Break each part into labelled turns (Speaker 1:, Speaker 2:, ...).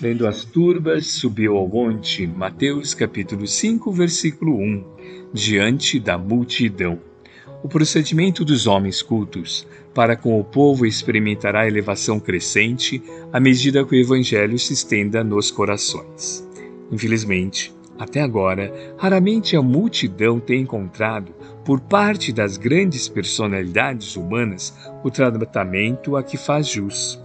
Speaker 1: Lendo as turbas, subiu ao monte, Mateus capítulo 5, versículo 1, diante da multidão. O procedimento dos homens cultos para com o povo experimentará elevação crescente à medida que o evangelho se estenda nos corações. Infelizmente, até agora, raramente a multidão tem encontrado, por parte das grandes personalidades humanas, o tratamento a que faz jus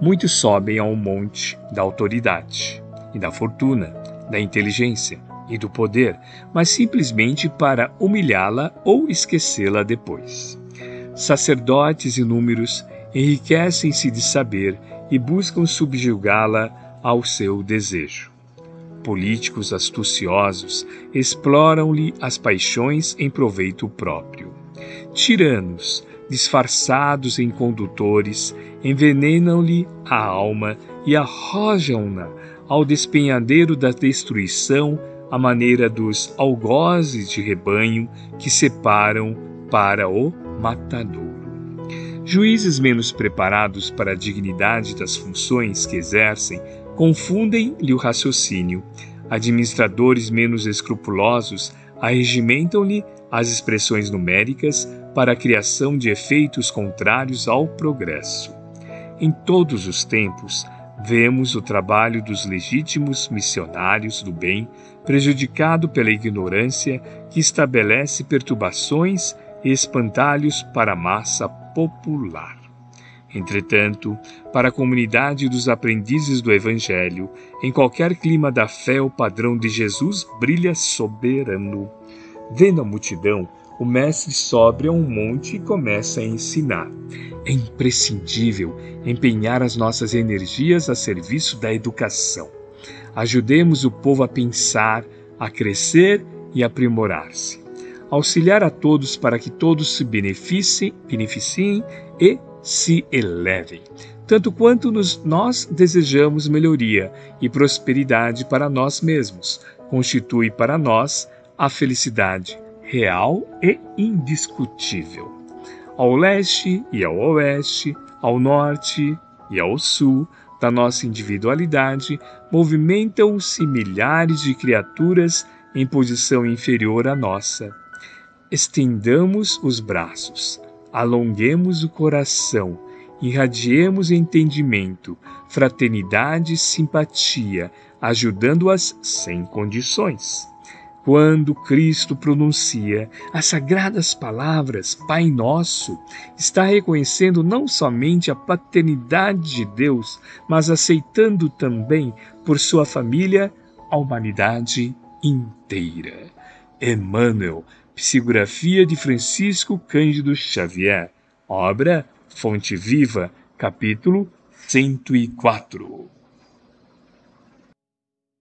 Speaker 1: muitos sobem ao monte da autoridade e da fortuna, da inteligência e do poder, mas simplesmente para humilhá-la ou esquecê-la depois. Sacerdotes inúmeros enriquecem-se de saber e buscam subjugá-la ao seu desejo. Políticos astuciosos exploram-lhe as paixões em proveito próprio. Tiranos disfarçados em condutores, envenenam-lhe a alma e arrojam-na ao despenhadeiro da destruição, à maneira dos algozes de rebanho que separam para o matadouro. Juízes menos preparados para a dignidade das funções que exercem confundem-lhe o raciocínio. Administradores menos escrupulosos arregimentam-lhe as expressões numéricas para a criação de efeitos contrários ao progresso. Em todos os tempos, vemos o trabalho dos legítimos missionários do bem prejudicado pela ignorância que estabelece perturbações e espantalhos para a massa popular. Entretanto, para a comunidade dos aprendizes do Evangelho, em qualquer clima da fé, o padrão de Jesus brilha soberano. Vendo a multidão, o mestre sobe a um monte e começa a ensinar. É imprescindível empenhar as nossas energias a serviço da educação. Ajudemos o povo a pensar, a crescer e aprimorar-se. Auxiliar a todos para que todos se beneficiem, beneficiem e se elevem, tanto quanto nos, nós desejamos melhoria e prosperidade para nós mesmos, constitui para nós a felicidade real e indiscutível. Ao leste e ao oeste, ao norte e ao sul da nossa individualidade, movimentam-se milhares de criaturas em posição inferior à nossa. Estendamos os braços, alonguemos o coração, irradiemos entendimento, fraternidade e simpatia, ajudando-as sem condições. Quando Cristo pronuncia as sagradas palavras Pai Nosso, está reconhecendo não somente a paternidade de Deus, mas aceitando também por sua família a humanidade inteira. Emmanuel, psicografia de Francisco Cândido Xavier, obra Fonte Viva, capítulo 104.